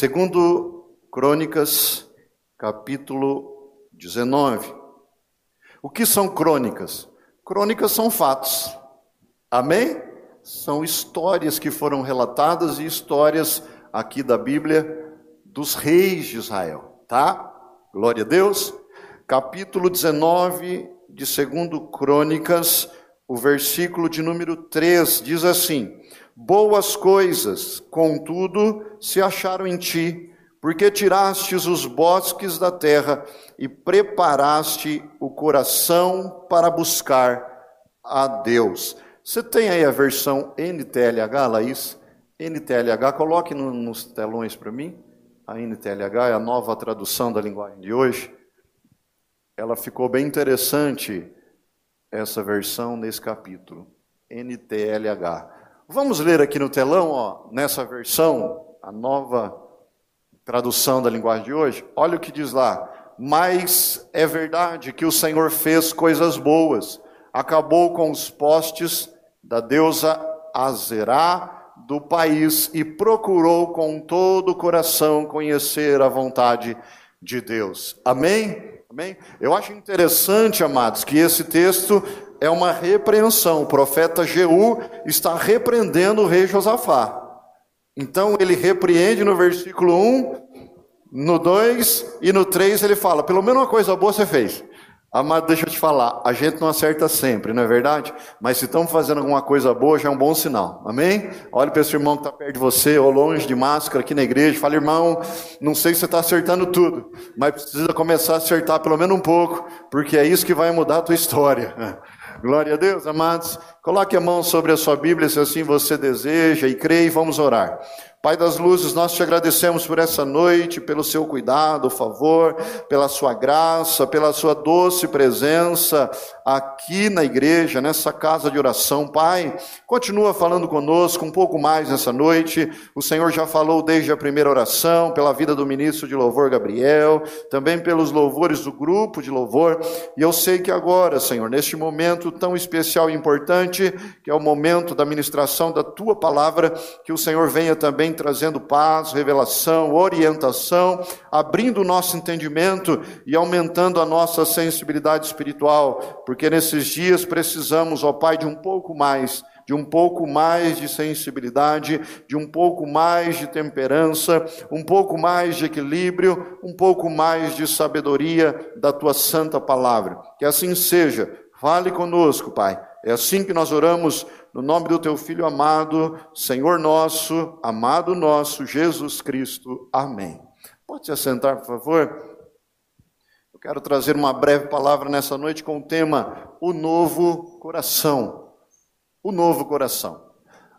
Segundo Crônicas, capítulo 19. O que são crônicas? Crônicas são fatos. Amém? São histórias que foram relatadas e histórias aqui da Bíblia dos reis de Israel, tá? Glória a Deus. Capítulo 19 de 2 Crônicas, o versículo de número 3 diz assim: Boas coisas, contudo, se acharam em ti, porque tirastes os bosques da terra e preparaste o coração para buscar a Deus. Você tem aí a versão NTLH, Laís? NTLH, coloque no, nos telões para mim. A NTLH é a nova tradução da linguagem de hoje. Ela ficou bem interessante, essa versão nesse capítulo. NTLH. Vamos ler aqui no telão, ó, nessa versão, a nova tradução da linguagem de hoje. Olha o que diz lá. Mas é verdade que o Senhor fez coisas boas, acabou com os postes da deusa Azerá do país e procurou com todo o coração conhecer a vontade de Deus. Amém? Amém? Eu acho interessante, amados, que esse texto é uma repreensão. O profeta Jeú está repreendendo o rei Josafá. Então ele repreende no versículo 1, no 2 e no 3 ele fala: pelo menos uma coisa boa você fez. Amado, deixa eu te falar, a gente não acerta sempre, não é verdade? Mas se estamos fazendo alguma coisa boa, já é um bom sinal, amém? Olha para esse irmão que está perto de você, ou longe de máscara aqui na igreja, fala, irmão, não sei se você está acertando tudo, mas precisa começar a acertar pelo menos um pouco, porque é isso que vai mudar a tua história. Glória a Deus, amados. Coloque a mão sobre a sua Bíblia, se assim você deseja, e crê, e vamos orar. Pai das luzes, nós te agradecemos por essa noite, pelo seu cuidado, favor, pela sua graça, pela sua doce presença aqui na igreja, nessa casa de oração. Pai, continua falando conosco um pouco mais nessa noite. O Senhor já falou desde a primeira oração, pela vida do ministro de louvor Gabriel, também pelos louvores do grupo de louvor. E eu sei que agora, Senhor, neste momento tão especial e importante, que é o momento da ministração da tua palavra, que o Senhor venha também trazendo paz, revelação, orientação, abrindo o nosso entendimento e aumentando a nossa sensibilidade espiritual, porque nesses dias precisamos, ó Pai, de um pouco mais de um pouco mais de sensibilidade, de um pouco mais de temperança, um pouco mais de equilíbrio, um pouco mais de sabedoria da tua santa palavra. Que assim seja. Fale conosco, Pai. É assim que nós oramos no nome do teu filho amado, Senhor nosso, amado nosso, Jesus Cristo. Amém. Pode se assentar, por favor? Eu quero trazer uma breve palavra nessa noite com o tema O Novo Coração. O Novo Coração.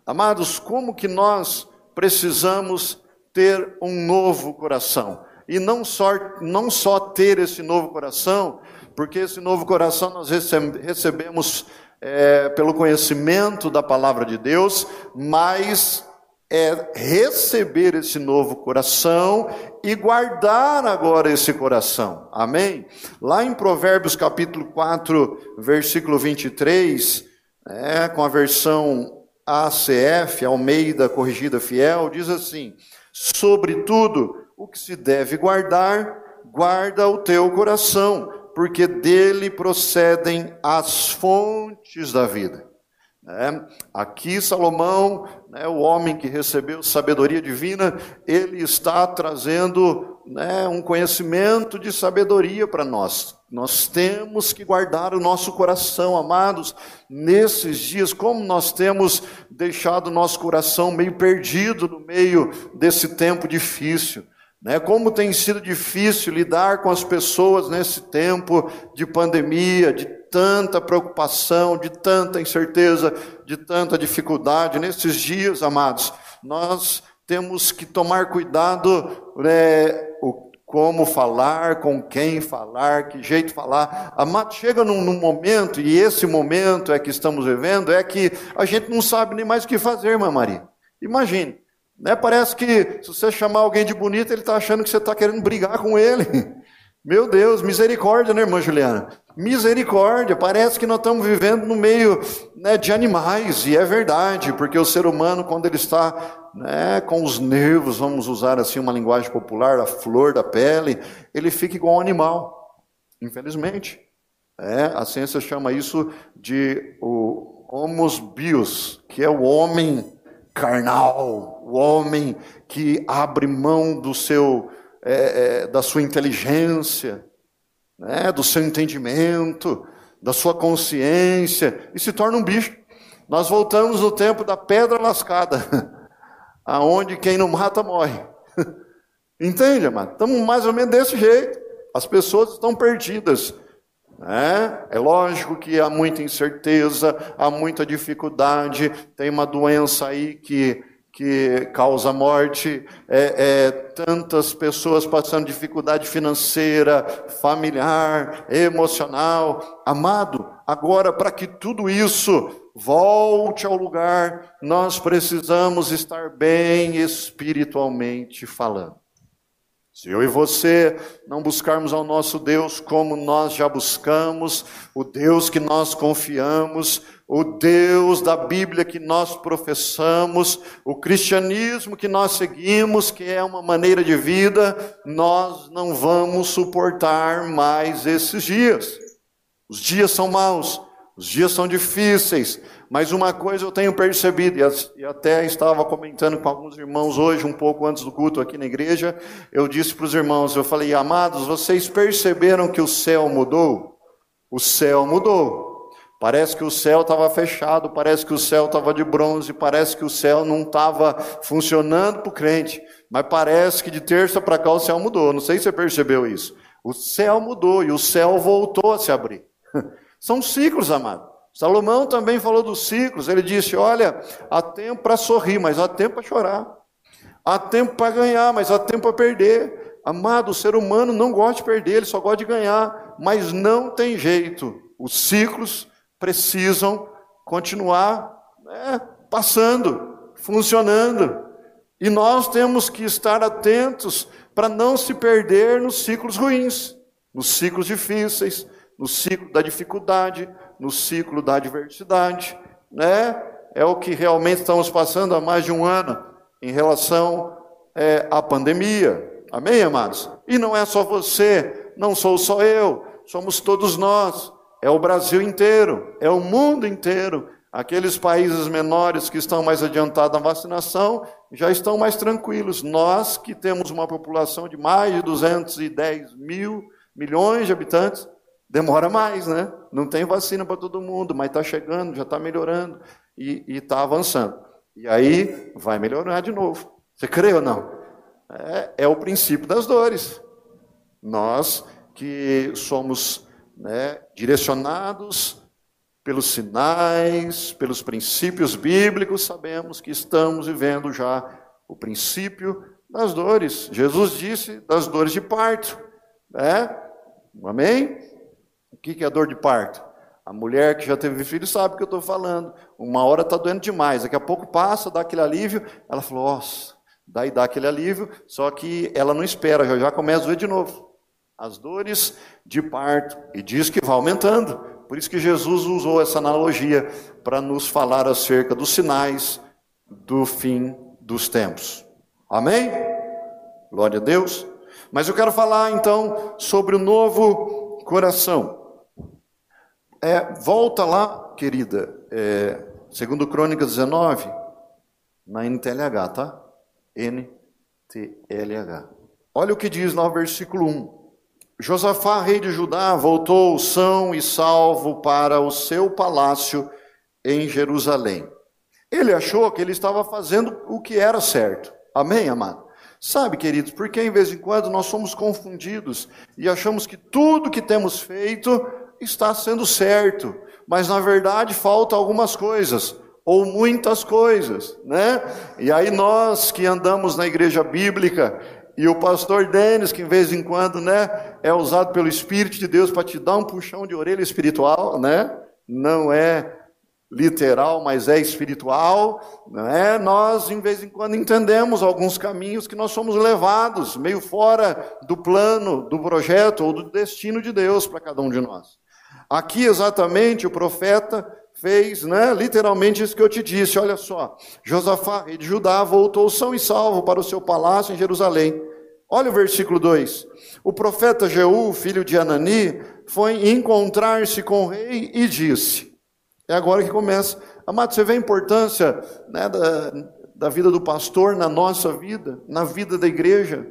Amados, como que nós precisamos ter um novo coração? E não só, não só ter esse novo coração, porque esse novo coração nós recebemos é, pelo conhecimento da palavra de Deus, mas é receber esse novo coração e guardar agora esse coração. Amém? Lá em Provérbios capítulo 4, versículo 23, é, com a versão ACF, Almeida Corrigida Fiel, diz assim: Sobretudo, o que se deve guardar, guarda o teu coração, porque dele procedem as fontes da vida. É, aqui Salomão, né, o homem que recebeu sabedoria divina, ele está trazendo né, um conhecimento de sabedoria para nós. Nós temos que guardar o nosso coração, amados, nesses dias, como nós temos deixado o nosso coração meio perdido no meio desse tempo difícil. Né? Como tem sido difícil lidar com as pessoas nesse tempo de pandemia, de tanta preocupação, de tanta incerteza, de tanta dificuldade. Nesses dias, amados, nós temos que tomar cuidado né, o, como falar, com quem falar, que jeito falar. Amado, chega num, num, momento, e esse momento é que estamos vivendo, é que a gente não sabe nem mais o que fazer, irmã Maria. Imagine, né? Parece que se você chamar alguém de bonito, ele está achando que você está querendo brigar com ele. Meu Deus, misericórdia, né, irmã Juliana? Misericórdia, parece que nós estamos vivendo no meio né, de animais, e é verdade, porque o ser humano, quando ele está né, com os nervos, vamos usar assim uma linguagem popular, a flor da pele, ele fica igual um animal, infelizmente. É, a ciência chama isso de o homos bios, que é o homem carnal, o homem que abre mão do seu, é, é, da sua inteligência, né, do seu entendimento, da sua consciência, e se torna um bicho. Nós voltamos no tempo da pedra lascada, aonde quem não mata morre. Entende, amado? Estamos mais ou menos desse jeito. As pessoas estão perdidas. É, é lógico que há muita incerteza, há muita dificuldade, tem uma doença aí que, que causa morte, é, é, tantas pessoas passando dificuldade financeira, familiar, emocional. Amado, agora para que tudo isso volte ao lugar, nós precisamos estar bem espiritualmente falando. Se eu e você não buscarmos ao nosso Deus como nós já buscamos, o Deus que nós confiamos, o Deus da Bíblia que nós professamos, o cristianismo que nós seguimos, que é uma maneira de vida, nós não vamos suportar mais esses dias. Os dias são maus, os dias são difíceis, mas uma coisa eu tenho percebido, e até estava comentando com alguns irmãos hoje, um pouco antes do culto aqui na igreja, eu disse para os irmãos, eu falei, amados, vocês perceberam que o céu mudou? O céu mudou. Parece que o céu estava fechado, parece que o céu estava de bronze, parece que o céu não estava funcionando para o crente, mas parece que de terça para cá o céu mudou. Não sei se você percebeu isso. O céu mudou e o céu voltou a se abrir. São ciclos, amado. Salomão também falou dos ciclos. Ele disse: Olha, há tempo para sorrir, mas há tempo para chorar. Há tempo para ganhar, mas há tempo para perder. Amado, o ser humano não gosta de perder, ele só gosta de ganhar. Mas não tem jeito. Os ciclos precisam continuar né, passando, funcionando. E nós temos que estar atentos para não se perder nos ciclos ruins, nos ciclos difíceis, no ciclo da dificuldade, no ciclo da adversidade, né? É o que realmente estamos passando há mais de um ano em relação é, à pandemia. Amém, amados? E não é só você, não sou só eu, somos todos nós. É o Brasil inteiro, é o mundo inteiro. Aqueles países menores que estão mais adiantados na vacinação já estão mais tranquilos. Nós, que temos uma população de mais de 210 mil milhões de habitantes, Demora mais, né? Não tem vacina para todo mundo, mas está chegando, já está melhorando e está avançando. E aí vai melhorar de novo. Você crê ou não? É, é o princípio das dores. Nós que somos né, direcionados pelos sinais, pelos princípios bíblicos, sabemos que estamos vivendo já o princípio das dores. Jesus disse das dores de parto. Né? Amém? que, que é dor de parto? A mulher que já teve filho sabe o que eu estou falando. Uma hora está doendo demais, daqui a pouco passa, dá aquele alívio. Ela falou, nossa, daí dá aquele alívio, só que ela não espera, já, já começa a doer de novo. As dores de parto, e diz que vai aumentando. Por isso que Jesus usou essa analogia para nos falar acerca dos sinais do fim dos tempos. Amém? Glória a Deus. Mas eu quero falar então sobre o novo coração. É, volta lá, querida, é, segundo Crônicas 19, na NTLH, tá? NTLH. Olha o que diz lá no versículo 1. Josafá, rei de Judá, voltou são e salvo para o seu palácio em Jerusalém. Ele achou que ele estava fazendo o que era certo. Amém, amado? Sabe, queridos, porque em vez em quando nós somos confundidos e achamos que tudo que temos feito está sendo certo, mas na verdade falta algumas coisas, ou muitas coisas, né? E aí nós que andamos na igreja bíblica, e o pastor Denis, que de vez em quando, né, é usado pelo Espírito de Deus para te dar um puxão de orelha espiritual, né? Não é literal, mas é espiritual, né? Nós, de vez em quando, entendemos alguns caminhos que nós somos levados, meio fora do plano, do projeto ou do destino de Deus para cada um de nós. Aqui exatamente o profeta fez, né, literalmente isso que eu te disse. Olha só, Josafá, rei de Judá, voltou são e salvo para o seu palácio em Jerusalém. Olha o versículo 2. O profeta Jeú, filho de Anani, foi encontrar-se com o rei e disse: É agora que começa. Amado, você vê a importância né, da, da vida do pastor na nossa vida, na vida da igreja.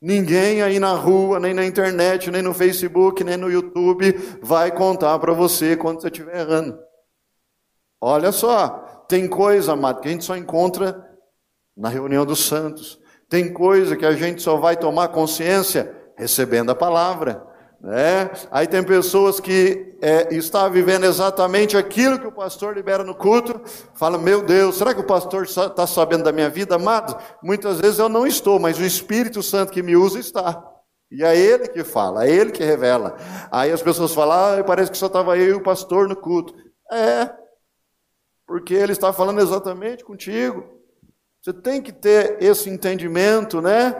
Ninguém aí na rua, nem na internet, nem no Facebook, nem no YouTube vai contar para você quando você estiver errando. Olha só, tem coisa, amado, que a gente só encontra na reunião dos santos. Tem coisa que a gente só vai tomar consciência recebendo a palavra. Né? Aí tem pessoas que é, está vivendo exatamente aquilo que o pastor libera no culto, fala: Meu Deus, será que o pastor está sabendo da minha vida, amado? Muitas vezes eu não estou, mas o Espírito Santo que me usa está. E é ele que fala, é ele que revela. Aí as pessoas falam: ah, parece que só estava eu e o pastor no culto. É, porque ele está falando exatamente contigo. Você tem que ter esse entendimento, né?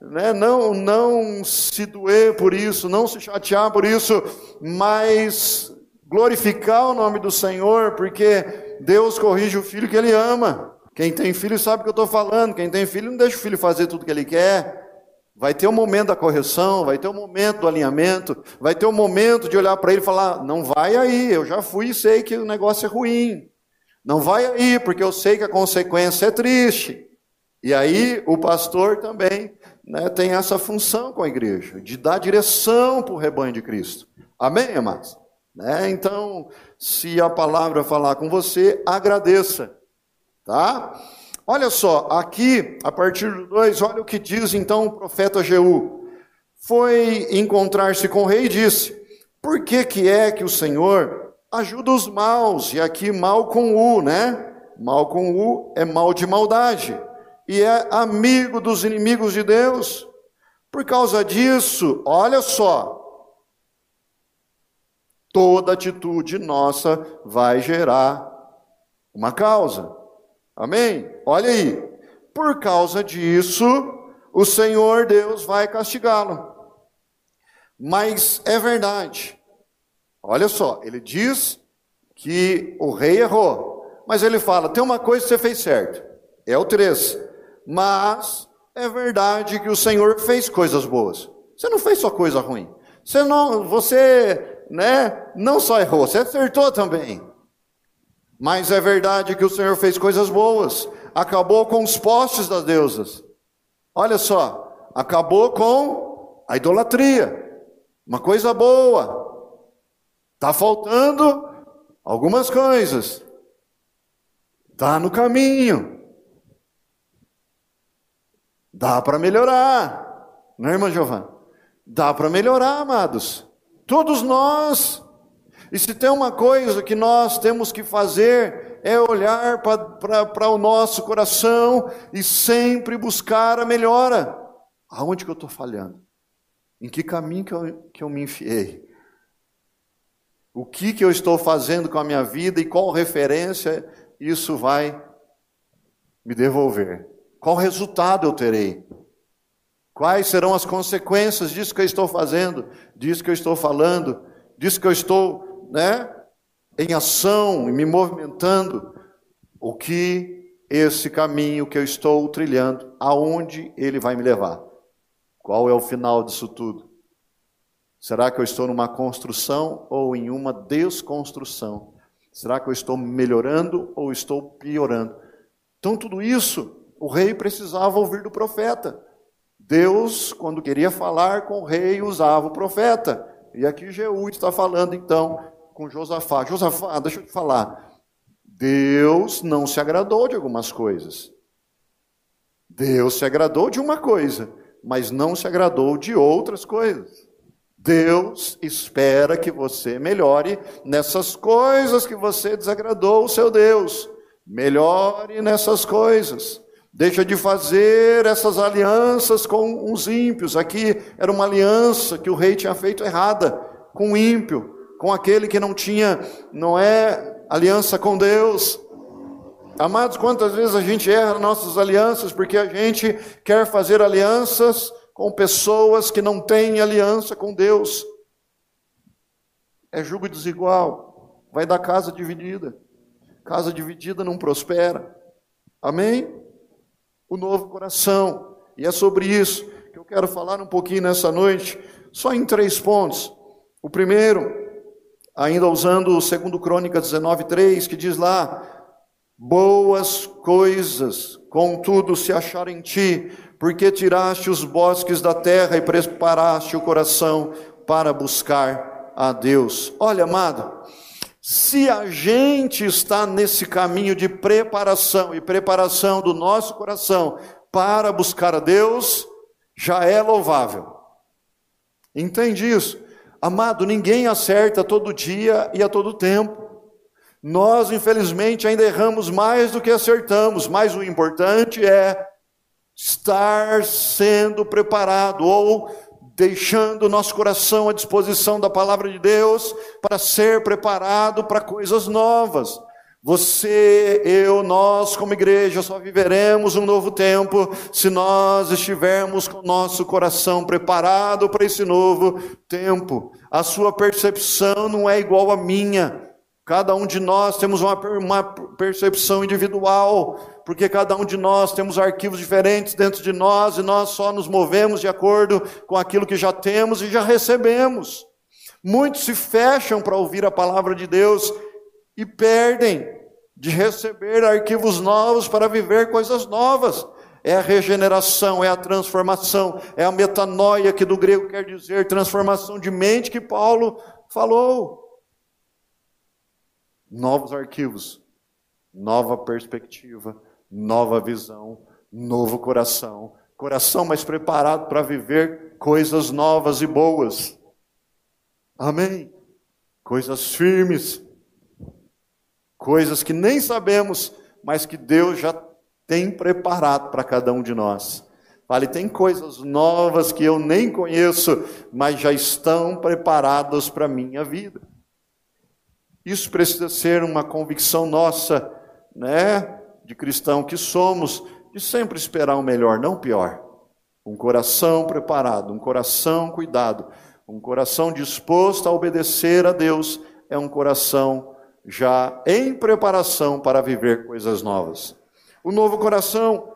né? Não, não se doer por isso, não se chatear por isso, mas glorificar o nome do Senhor, porque Deus corrige o filho que ele ama. Quem tem filho sabe o que eu estou falando. Quem tem filho não deixa o filho fazer tudo que ele quer. Vai ter o um momento da correção, vai ter o um momento do alinhamento, vai ter o um momento de olhar para ele e falar: não vai aí, eu já fui e sei que o negócio é ruim. Não vai aí, porque eu sei que a consequência é triste. E aí o pastor também né, tem essa função com a igreja, de dar direção para o rebanho de Cristo. Amém, amados? Né? Então, se a palavra falar com você, agradeça. Tá? Olha só, aqui, a partir do 2, olha o que diz então o profeta Jeú. Foi encontrar-se com o rei e disse: Por que, que é que o Senhor ajuda os maus? E aqui, mal com U, né? Mal com U é mal de maldade e é amigo dos inimigos de Deus. Por causa disso, olha só, toda atitude nossa vai gerar uma causa. Amém? Olha aí. Por causa disso, o Senhor Deus vai castigá-lo. Mas é verdade. Olha só, ele diz que o rei errou, mas ele fala: tem uma coisa que você fez certo. É o 3 mas é verdade que o Senhor fez coisas boas. Você não fez só coisa ruim. Você não, você, né, não só errou, você acertou também. Mas é verdade que o Senhor fez coisas boas. Acabou com os postes das deusas. Olha só, acabou com a idolatria. Uma coisa boa. Está faltando algumas coisas. Está no caminho. Dá para melhorar, não é, irmã Giovana? Dá para melhorar, amados. Todos nós. E se tem uma coisa que nós temos que fazer, é olhar para o nosso coração e sempre buscar a melhora. Aonde que eu estou falhando? Em que caminho que eu, que eu me enfiei? O que, que eu estou fazendo com a minha vida e qual referência isso vai me devolver? Qual resultado eu terei? Quais serão as consequências disso que eu estou fazendo, disso que eu estou falando, disso que eu estou, né, em ação e me movimentando? O que esse caminho que eu estou trilhando, aonde ele vai me levar? Qual é o final disso tudo? Será que eu estou numa construção ou em uma desconstrução? Será que eu estou melhorando ou estou piorando? Então, tudo isso o rei precisava ouvir do profeta. Deus, quando queria falar com o rei, usava o profeta. E aqui Jeú está falando então com Josafá. Josafá, deixa eu te falar. Deus não se agradou de algumas coisas. Deus se agradou de uma coisa, mas não se agradou de outras coisas. Deus espera que você melhore nessas coisas que você desagradou o seu Deus. Melhore nessas coisas. Deixa de fazer essas alianças com os ímpios. Aqui era uma aliança que o rei tinha feito errada com o ímpio, com aquele que não tinha, não é aliança com Deus. Amados, quantas vezes a gente erra nossas alianças porque a gente quer fazer alianças com pessoas que não têm aliança com Deus. É jugo desigual. vai dar casa dividida. Casa dividida não prospera. Amém? O novo coração. E é sobre isso que eu quero falar um pouquinho nessa noite, só em três pontos. O primeiro, ainda usando o 2 Crônica 19:3, que diz lá: Boas coisas, contudo, se achar em ti, porque tiraste os bosques da terra e preparaste o coração para buscar a Deus. Olha, amado, se a gente está nesse caminho de preparação e preparação do nosso coração para buscar a Deus, já é louvável. Entende isso? Amado, ninguém acerta todo dia e a todo tempo. Nós, infelizmente, ainda erramos mais do que acertamos, mas o importante é estar sendo preparado ou deixando nosso coração à disposição da palavra de Deus para ser preparado para coisas novas. Você, eu, nós, como igreja, só viveremos um novo tempo se nós estivermos com nosso coração preparado para esse novo tempo. A sua percepção não é igual à minha. Cada um de nós temos uma, uma percepção individual porque cada um de nós temos arquivos diferentes dentro de nós e nós só nos movemos de acordo com aquilo que já temos e já recebemos. Muitos se fecham para ouvir a palavra de Deus e perdem de receber arquivos novos para viver coisas novas. É a regeneração, é a transformação, é a metanoia, que do grego quer dizer transformação de mente, que Paulo falou. Novos arquivos, nova perspectiva, nova visão, novo coração, coração mais preparado para viver coisas novas e boas. Amém? Coisas firmes, coisas que nem sabemos, mas que Deus já tem preparado para cada um de nós. Fale, tem coisas novas que eu nem conheço, mas já estão preparadas para a minha vida. Isso precisa ser uma convicção nossa, né? De cristão que somos, de sempre esperar o melhor, não o pior. Um coração preparado, um coração cuidado, um coração disposto a obedecer a Deus, é um coração já em preparação para viver coisas novas. O novo coração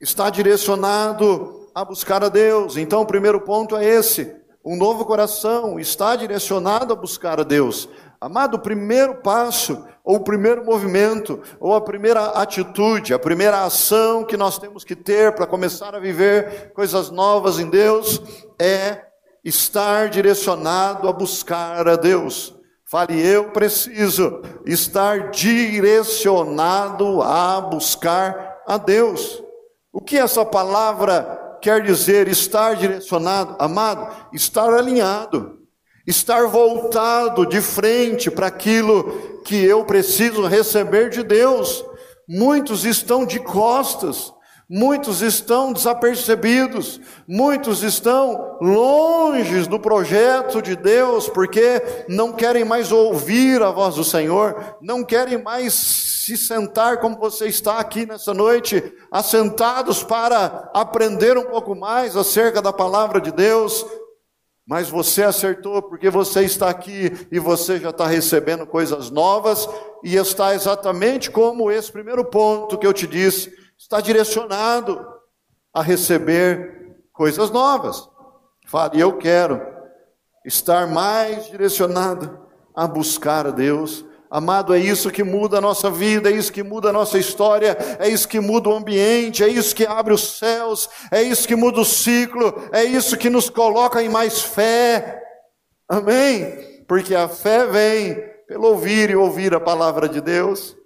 está direcionado a buscar a Deus. Então, o primeiro ponto é esse: um novo coração está direcionado a buscar a Deus. Amado, o primeiro passo, ou o primeiro movimento, ou a primeira atitude, a primeira ação que nós temos que ter para começar a viver coisas novas em Deus é estar direcionado a buscar a Deus. Fale, eu preciso estar direcionado a buscar a Deus. O que essa palavra quer dizer? Estar direcionado, amado, estar alinhado estar voltado de frente para aquilo que eu preciso receber de Deus. Muitos estão de costas, muitos estão desapercebidos, muitos estão longe do projeto de Deus, porque não querem mais ouvir a voz do Senhor, não querem mais se sentar como você está aqui nessa noite, assentados para aprender um pouco mais acerca da palavra de Deus, mas você acertou porque você está aqui e você já está recebendo coisas novas e está exatamente como esse primeiro ponto que eu te disse, está direcionado a receber coisas novas. Fale, eu quero estar mais direcionado a buscar a Deus, Amado, é isso que muda a nossa vida, é isso que muda a nossa história, é isso que muda o ambiente, é isso que abre os céus, é isso que muda o ciclo, é isso que nos coloca em mais fé. Amém? Porque a fé vem pelo ouvir e ouvir a palavra de Deus.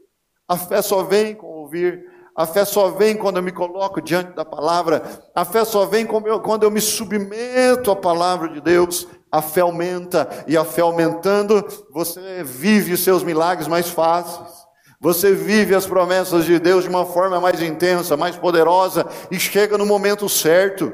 A fé só vem com ouvir. A fé só vem quando eu me coloco diante da palavra. A fé só vem quando eu me submeto à palavra de Deus a fé aumenta, e a fé aumentando, você vive os seus milagres mais fáceis. Você vive as promessas de Deus de uma forma mais intensa, mais poderosa, e chega no momento certo.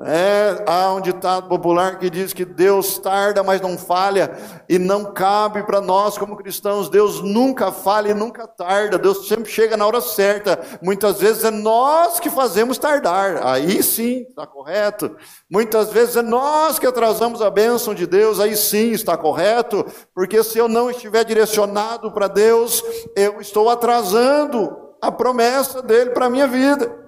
É, há um ditado popular que diz que Deus tarda, mas não falha, e não cabe para nós como cristãos. Deus nunca falha e nunca tarda, Deus sempre chega na hora certa. Muitas vezes é nós que fazemos tardar, aí sim está correto. Muitas vezes é nós que atrasamos a bênção de Deus, aí sim está correto, porque se eu não estiver direcionado para Deus, eu estou atrasando a promessa dele para a minha vida.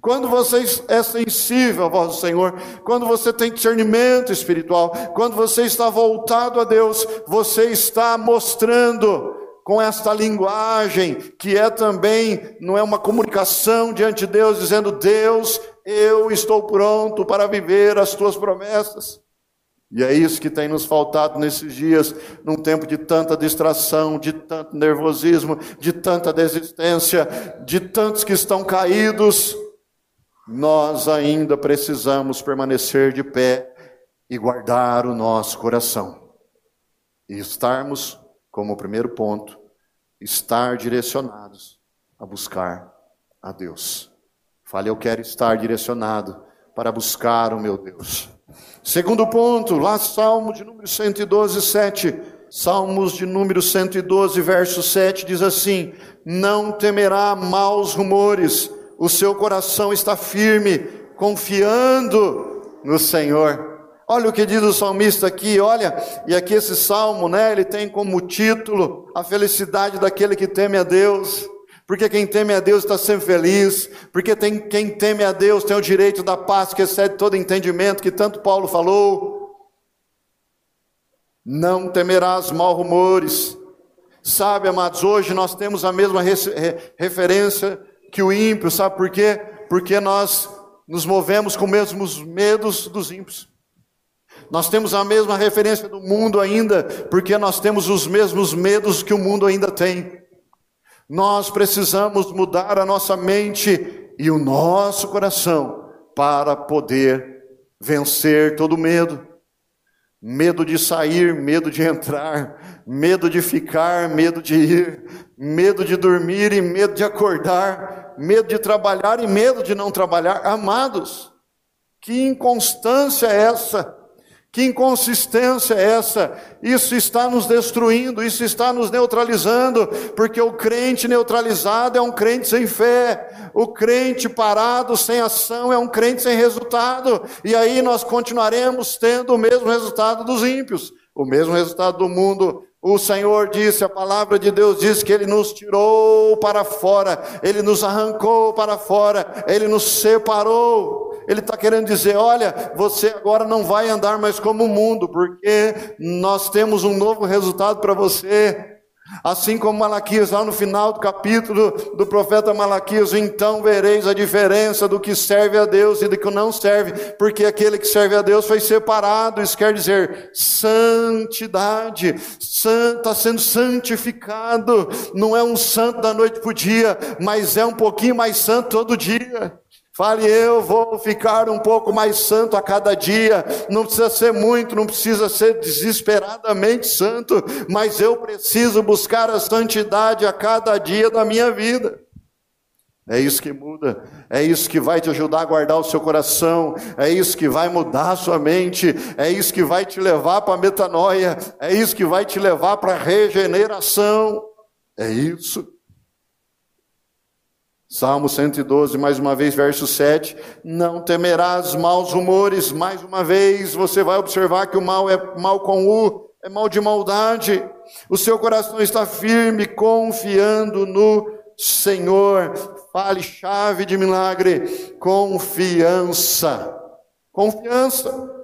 Quando você é sensível à voz do Senhor, quando você tem discernimento espiritual, quando você está voltado a Deus, você está mostrando com esta linguagem, que é também, não é uma comunicação diante de Deus, dizendo: Deus, eu estou pronto para viver as tuas promessas. E é isso que tem nos faltado nesses dias, num tempo de tanta distração, de tanto nervosismo, de tanta desistência, de tantos que estão caídos nós ainda precisamos permanecer de pé e guardar o nosso coração. E estarmos, como primeiro ponto, estar direcionados a buscar a Deus. Fale, eu quero estar direcionado para buscar o meu Deus. Segundo ponto, lá Salmo de número 112, 7. Salmos de número 112, verso 7 diz assim: Não temerá maus rumores o seu coração está firme, confiando no Senhor. Olha o que diz o salmista aqui, olha, e aqui esse salmo, né, ele tem como título a felicidade daquele que teme a Deus. Porque quem teme a Deus está sempre feliz, porque tem, quem teme a Deus tem o direito da paz que excede todo entendimento, que tanto Paulo falou. Não temerás mal rumores. Sabe, amados, hoje nós temos a mesma referência que o ímpio, sabe por quê? Porque nós nos movemos com os mesmos medos dos ímpios. Nós temos a mesma referência do mundo ainda, porque nós temos os mesmos medos que o mundo ainda tem. Nós precisamos mudar a nossa mente e o nosso coração para poder vencer todo medo. Medo de sair, medo de entrar, medo de ficar, medo de ir, medo de dormir e medo de acordar, medo de trabalhar e medo de não trabalhar. Amados, que inconstância é essa? Que inconsistência é essa? Isso está nos destruindo, isso está nos neutralizando, porque o crente neutralizado é um crente sem fé, o crente parado, sem ação, é um crente sem resultado, e aí nós continuaremos tendo o mesmo resultado dos ímpios, o mesmo resultado do mundo o Senhor disse, a palavra de Deus diz que Ele nos tirou para fora, Ele nos arrancou para fora, Ele nos separou. Ele está querendo dizer: olha, você agora não vai andar mais como o mundo, porque nós temos um novo resultado para você. Assim como Malaquias, lá no final do capítulo do profeta Malaquias, então vereis a diferença do que serve a Deus e do que não serve, porque aquele que serve a Deus foi separado, isso quer dizer santidade, está sendo santificado, não é um santo da noite para o dia, mas é um pouquinho mais santo todo dia. Fale, eu vou ficar um pouco mais santo a cada dia. Não precisa ser muito, não precisa ser desesperadamente santo, mas eu preciso buscar a santidade a cada dia da minha vida. É isso que muda, é isso que vai te ajudar a guardar o seu coração, é isso que vai mudar a sua mente, é isso que vai te levar para a metanoia, é isso que vai te levar para a regeneração. É isso. Salmo 112, mais uma vez, verso 7. Não temerás maus rumores. Mais uma vez, você vai observar que o mal é mal com U, é mal de maldade. O seu coração está firme, confiando no Senhor. Fale chave de milagre, confiança. Confiança.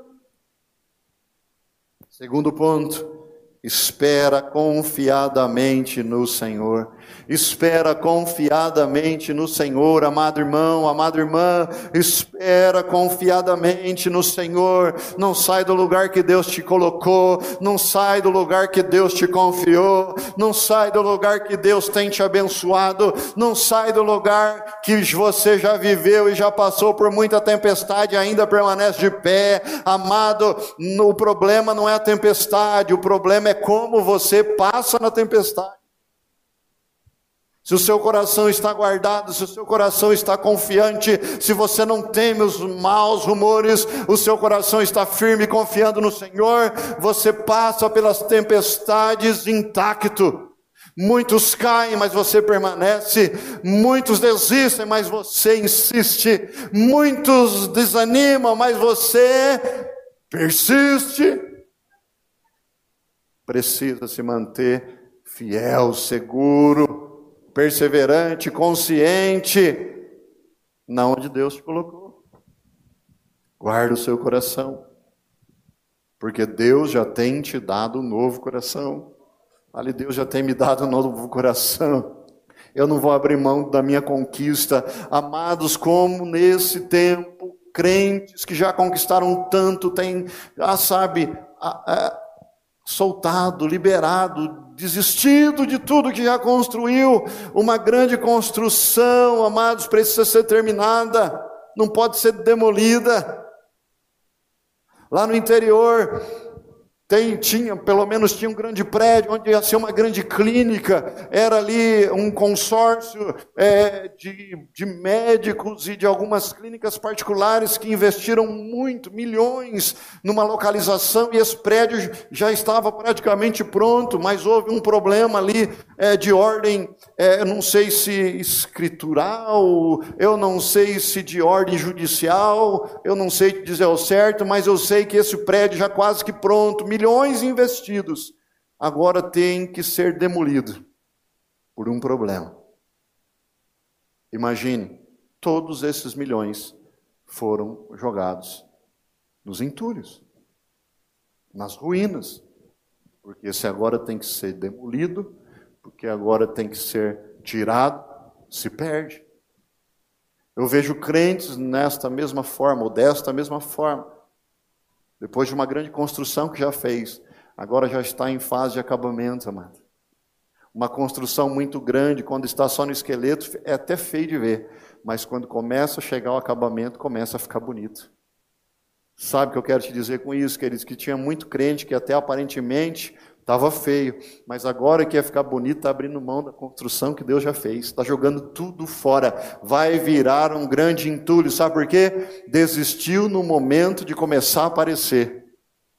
Segundo ponto, espera confiadamente no Senhor. Espera confiadamente no Senhor, amado irmão, amada irmã, espera confiadamente no Senhor. Não sai do lugar que Deus te colocou, não sai do lugar que Deus te confiou, não sai do lugar que Deus tem te abençoado, não sai do lugar que você já viveu e já passou por muita tempestade ainda permanece de pé. Amado, o problema não é a tempestade, o problema é como você passa na tempestade. Se o seu coração está guardado, se o seu coração está confiante, se você não teme os maus rumores, o seu coração está firme confiando no Senhor, você passa pelas tempestades intacto. Muitos caem, mas você permanece. Muitos desistem, mas você insiste. Muitos desanimam, mas você persiste. Precisa se manter fiel, seguro, perseverante, consciente na onde Deus te colocou. Guarda o seu coração, porque Deus já tem te dado um novo coração. Ali, Deus já tem me dado um novo coração. Eu não vou abrir mão da minha conquista. Amados, como nesse tempo, crentes que já conquistaram tanto, têm, ah, sabe, ah, ah, soltado, liberado, desistido de tudo que já construiu. Uma grande construção, amados, precisa ser terminada, não pode ser demolida. Lá no interior, tem, tinha, pelo menos tinha um grande prédio onde ia ser uma grande clínica, era ali um consórcio é, de, de médicos e de algumas clínicas particulares que investiram muito, milhões, numa localização e esse prédio já estava praticamente pronto, mas houve um problema ali é, de ordem, é, eu não sei se escritural, eu não sei se de ordem judicial, eu não sei dizer o certo, mas eu sei que esse prédio já quase que pronto, milhões investidos, agora tem que ser demolido por um problema. Imagine, todos esses milhões foram jogados nos entulhos, nas ruínas, porque esse agora tem que ser demolido, porque agora tem que ser tirado, se perde. Eu vejo crentes nesta mesma forma, ou desta mesma forma. Depois de uma grande construção que já fez, agora já está em fase de acabamento, amado. Uma construção muito grande, quando está só no esqueleto, é até feio de ver, mas quando começa a chegar ao acabamento, começa a ficar bonito. Sabe o que eu quero te dizer com isso, queridos? Que tinha muito crente que até aparentemente estava feio, mas agora que ia ficar bonito, está abrindo mão da construção que Deus já fez, está jogando tudo fora, vai virar um grande entulho, sabe por quê? Desistiu no momento de começar a aparecer.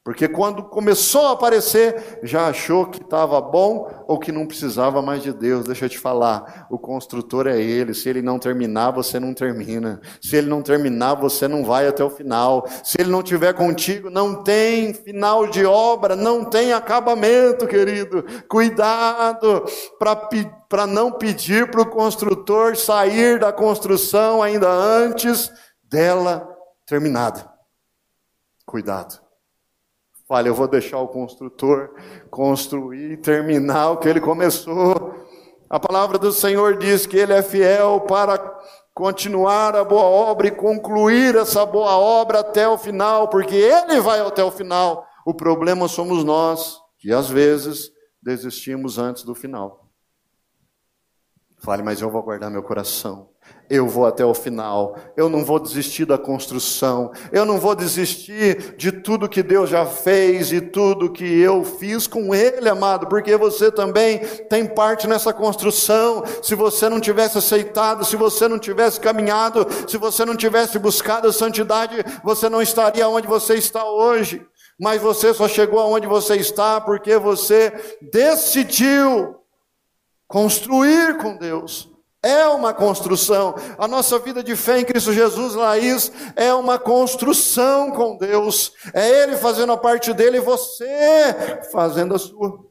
Porque quando começou a aparecer, já achou que estava bom ou que não precisava mais de Deus. Deixa eu te falar, o construtor é Ele. Se Ele não terminar, você não termina. Se Ele não terminar, você não vai até o final. Se Ele não tiver contigo, não tem final de obra, não tem acabamento, querido. Cuidado para não pedir para o construtor sair da construção ainda antes dela terminada. Cuidado. Olha, eu vou deixar o construtor construir e terminar o que ele começou. A palavra do Senhor diz que ele é fiel para continuar a boa obra e concluir essa boa obra até o final, porque ele vai até o final. O problema somos nós, que às vezes desistimos antes do final. Fale, mas eu vou guardar meu coração eu vou até o final. Eu não vou desistir da construção. Eu não vou desistir de tudo que Deus já fez e tudo que eu fiz com Ele, amado, porque você também tem parte nessa construção. Se você não tivesse aceitado, se você não tivesse caminhado, se você não tivesse buscado a santidade, você não estaria onde você está hoje. Mas você só chegou aonde você está porque você decidiu construir com Deus é uma construção. A nossa vida de fé em Cristo Jesus, Laís, é uma construção com Deus. É Ele fazendo a parte dele e você fazendo a sua.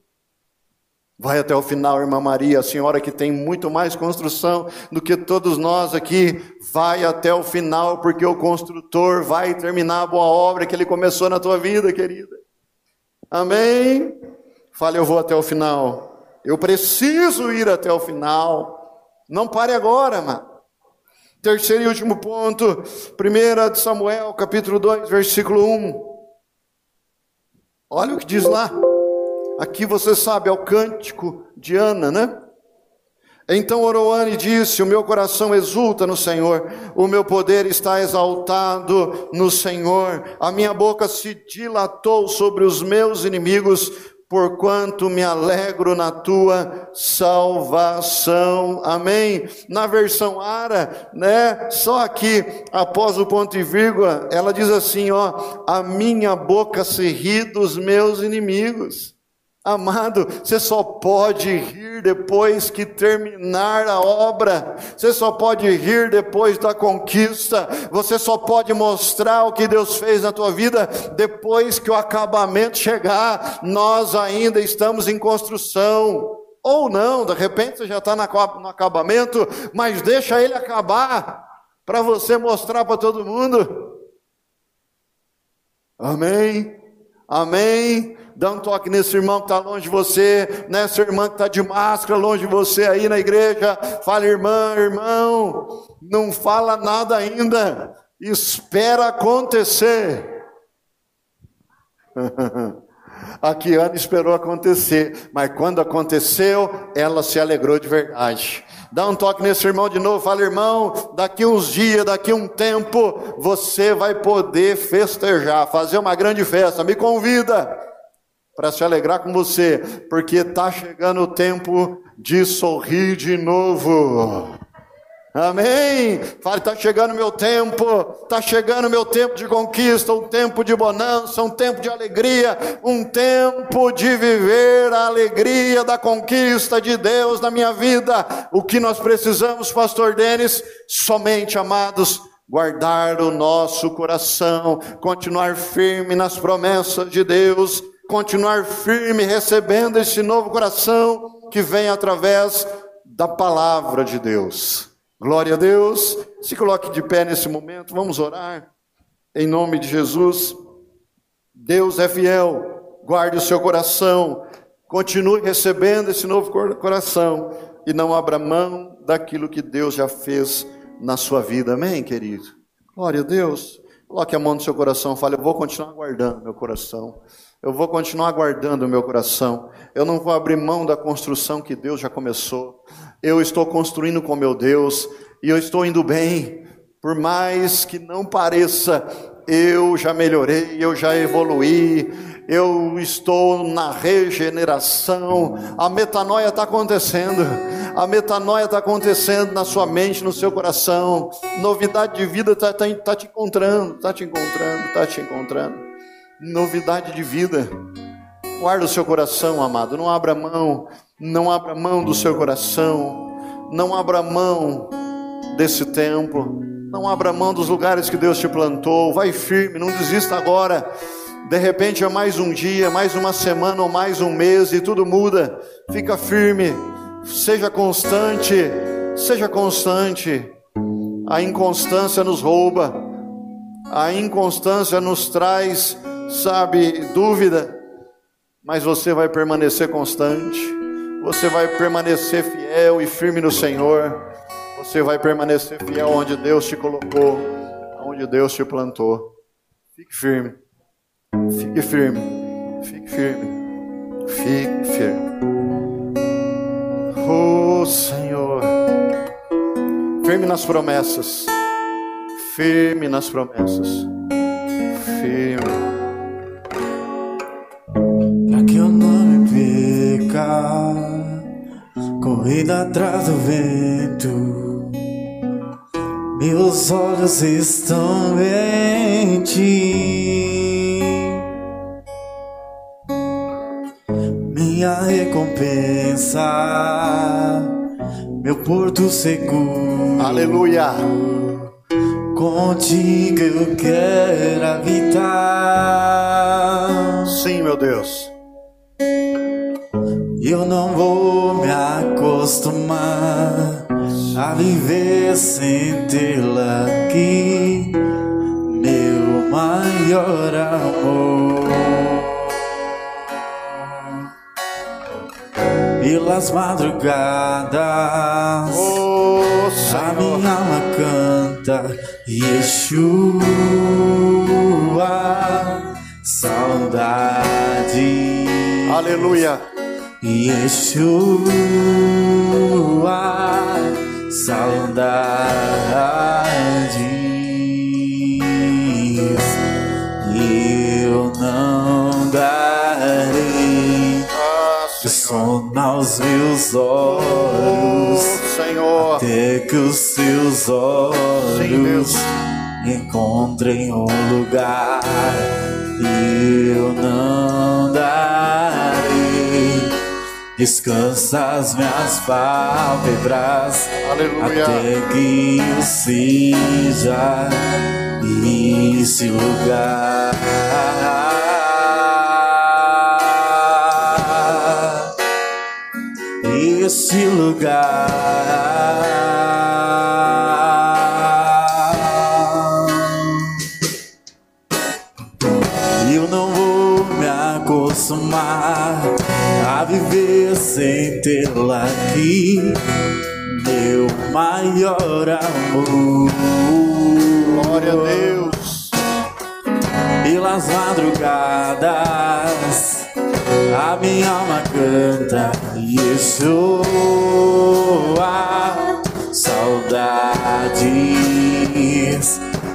Vai até o final, irmã Maria, a senhora que tem muito mais construção do que todos nós aqui. Vai até o final, porque o construtor vai terminar a boa obra que ele começou na tua vida, querida. Amém? Fale, eu vou até o final. Eu preciso ir até o final. Não pare agora, mano. Terceiro e último ponto, 1 de Samuel, capítulo 2, versículo 1. Olha o que diz lá. Aqui você sabe, é o cântico de Ana, né? Então Oroane disse: O meu coração exulta no Senhor, o meu poder está exaltado no Senhor, a minha boca se dilatou sobre os meus inimigos, porquanto me alegro na tua salvação. Amém. Na versão Ara, né? Só aqui após o ponto e vírgula, ela diz assim, ó: "A minha boca se ri dos meus inimigos". Amado, você só pode rir depois que terminar a obra, você só pode rir depois da conquista, você só pode mostrar o que Deus fez na tua vida depois que o acabamento chegar. Nós ainda estamos em construção, ou não, de repente você já está no acabamento, mas deixa ele acabar para você mostrar para todo mundo. Amém? Amém? Dá um toque nesse irmão que está longe de você, nessa irmã que está de máscara longe de você aí na igreja. Fala, irmã, irmão, não fala nada ainda, espera acontecer. Aqui Ana esperou acontecer, mas quando aconteceu, ela se alegrou de verdade. Dá um toque nesse irmão de novo, fala, irmão, daqui uns dias, daqui um tempo, você vai poder festejar, fazer uma grande festa. Me convida para se alegrar com você, porque está chegando o tempo de sorrir de novo. Amém? Fale, está chegando o meu tempo, está chegando o meu tempo de conquista, um tempo de bonança, um tempo de alegria, um tempo de viver a alegria da conquista de Deus na minha vida. O que nós precisamos, Pastor Denis? Somente, amados, guardar o nosso coração, continuar firme nas promessas de Deus continuar firme, recebendo esse novo coração que vem através da palavra de Deus. Glória a Deus. Se coloque de pé nesse momento, vamos orar. Em nome de Jesus. Deus é fiel, guarde o seu coração, continue recebendo esse novo coração e não abra mão daquilo que Deus já fez na sua vida. Amém, querido? Glória a Deus. Coloque a mão no seu coração fale: Eu vou continuar guardando meu coração. Eu vou continuar guardando o meu coração. Eu não vou abrir mão da construção que Deus já começou. Eu estou construindo com meu Deus e eu estou indo bem. Por mais que não pareça, eu já melhorei, eu já evoluí, eu estou na regeneração. A metanoia está acontecendo, a metanoia está acontecendo na sua mente, no seu coração. Novidade de vida está tá, tá te encontrando, está te encontrando, está te encontrando novidade de vida. Guarda o seu coração, amado. Não abra mão, não abra mão do seu coração. Não abra mão desse tempo. Não abra mão dos lugares que Deus te plantou. Vai firme, não desista agora. De repente é mais um dia, mais uma semana ou mais um mês e tudo muda. Fica firme, seja constante, seja constante. A inconstância nos rouba, a inconstância nos traz sabe, dúvida, mas você vai permanecer constante, você vai permanecer fiel e firme no Senhor, você vai permanecer fiel onde Deus te colocou, onde Deus te plantou. Fique firme, fique firme, fique firme, fique firme. Oh Senhor, firme nas promessas, firme nas promessas, firme. Corrida atrás do vento. Meus olhos estão em ti. Minha recompensa, meu porto seguro. Aleluia. Contigo eu quero habitar. Sim, meu Deus. Eu não vou acostumar a viver sem tê-la aqui, meu maior amor. Pelas madrugadas, oh, a minha alma canta Yeshua, saudade. Aleluia. Yeshua, saudades. Eu não darei aos meus olhos, Senhor. até que os seus Sim, olhos Deus. encontrem um lugar eu não. Descansa as minhas pálpebras Aleluia. até que eu seja esse lugar. Esse lugar. Viver sem tê-la aqui, meu maior amor. Glória a Deus. Pelas madrugadas, a minha alma canta Yeshua, saudades,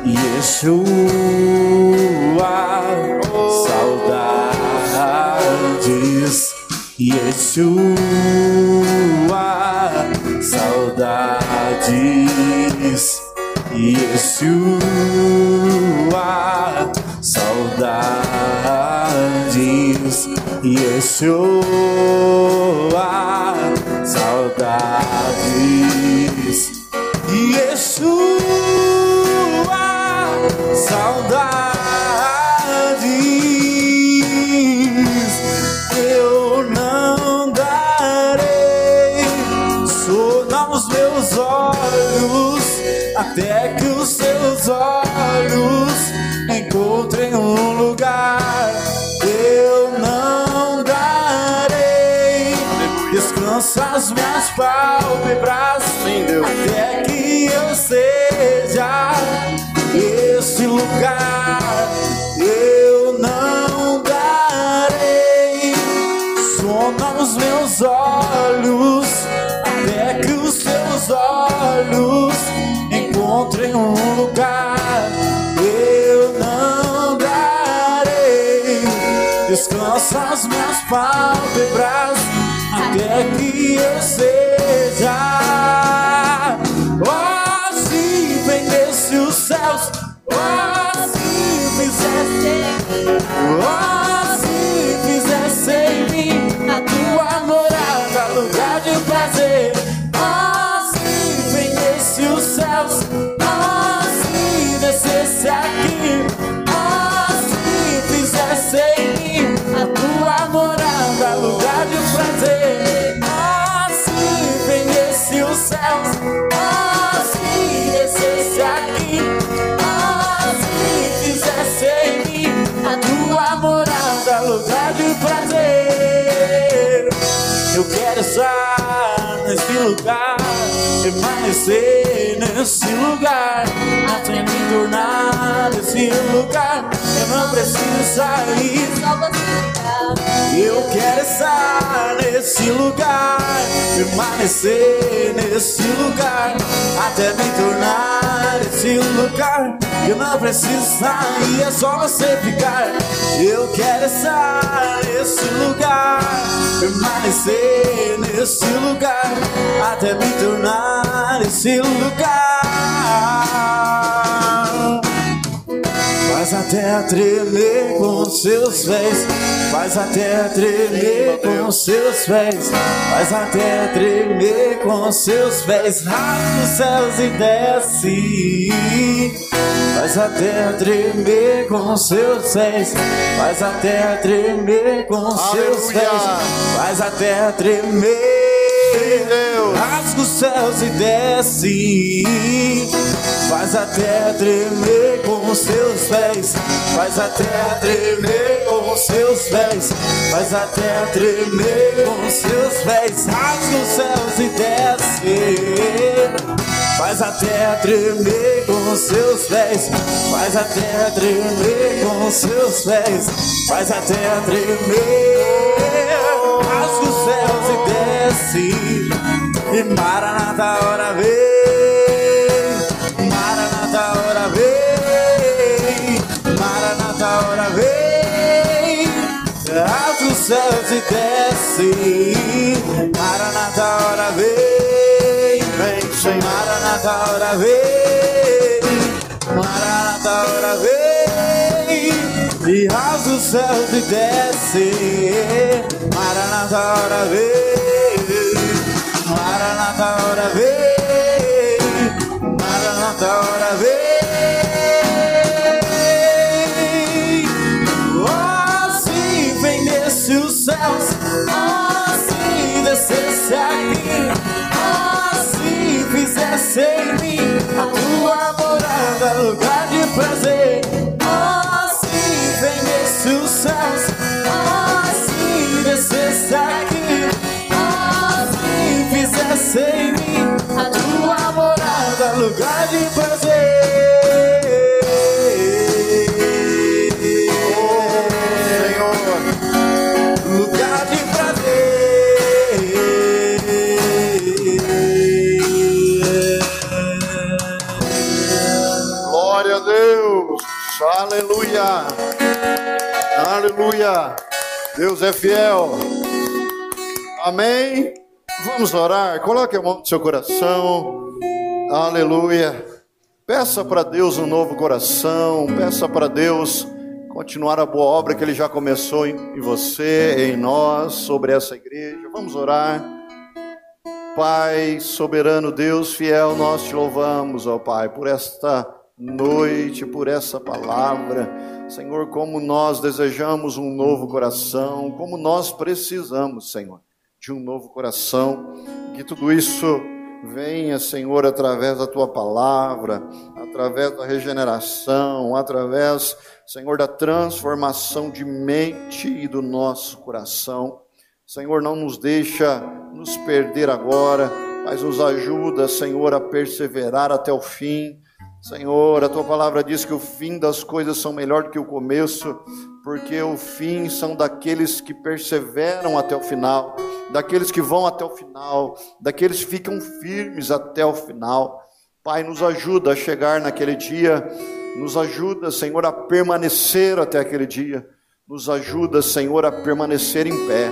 Yeshua, saudades, Yeshua, saudades, Yeshua, saudades, Yeshua, lugar. Eu não darei descanso às minhas pálpebras Sim, até que eu seja esse lugar. Eu não darei sono aos meus olhos até que os seus olhos encontrem um lugar. Pálpebras até que eu seja. Oh, se vendesse os céus, oh, se fizesse, oh, nesse lugar, até me tornar nesse lugar. Eu não preciso sair, Só você tá. Eu quero estar nesse lugar, permanecer nesse lugar, até me tornar esse lugar. Eu não preciso sair, é só você ficar. Eu quero estar nesse lugar, permanecer nesse lugar, até me tornar esse lugar. Faz a terra tremer com seus pés. Faz a terra tremer com seus pés. Faz a terra tremer com seus pés. Rasga os céus e desce. Faz a terra tremer com seus pés. Faz a terra tremer com seus pés. Faz a terra tremer. Sim. Rasga os céus e desce. Faz a terra tremer com os seus pés. Faz a terra tremer com os seus pés. Faz a terra tremer com os seus pés. Rasga os céus e desce. Faz a terra tremer com os seus pés. Faz a terra tremer com os seus pés. Faz a terra tremer. Rasga os céus e desce. E Maranata, hora vem. Maranata, hora vem. Maranata, hora vem. Rasga os céus e desce. Maranata, hora vem. Vem. Maranata, hora vem. Maranata, hora vem. E rasga os céus e desce. Maranata, hora vem. Maranata, hora vem. Maranata, hora vem. Oh, sim, vem desce os céus. Oh, sim, descesse aqui. Oh, sim, fizesse em mim a tua morada, lugar de prazer. Lugar de prazer. Senhor. Lugar de prazer. Glória a Deus. Aleluia. Aleluia. Deus é fiel. Amém. Vamos orar. Coloque a mão no seu coração. Aleluia. Peça para Deus um novo coração. Peça para Deus continuar a boa obra que Ele já começou em você, em nós, sobre essa igreja. Vamos orar. Pai, soberano Deus, fiel, nós te louvamos, ó Pai, por esta noite, por essa palavra. Senhor, como nós desejamos um novo coração, como nós precisamos, Senhor, de um novo coração. Que tudo isso venha, Senhor, através da tua palavra, através da regeneração, através, Senhor, da transformação de mente e do nosso coração. Senhor, não nos deixa nos perder agora, mas nos ajuda, Senhor, a perseverar até o fim. Senhor, a tua palavra diz que o fim das coisas são melhor do que o começo, porque o fim são daqueles que perseveram até o final, daqueles que vão até o final, daqueles que ficam firmes até o final. Pai, nos ajuda a chegar naquele dia, nos ajuda, Senhor, a permanecer até aquele dia, nos ajuda, Senhor, a permanecer em pé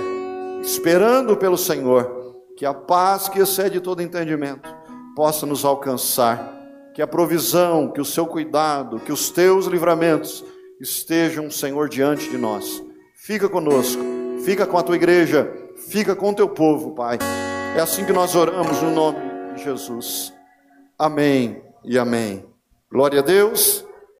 esperando pelo Senhor, que a paz que excede todo entendimento possa nos alcançar, que a provisão, que o seu cuidado, que os teus livramentos estejam, Senhor, diante de nós. Fica conosco, fica com a tua igreja, fica com teu povo, Pai. É assim que nós oramos no nome de Jesus. Amém e amém. Glória a Deus.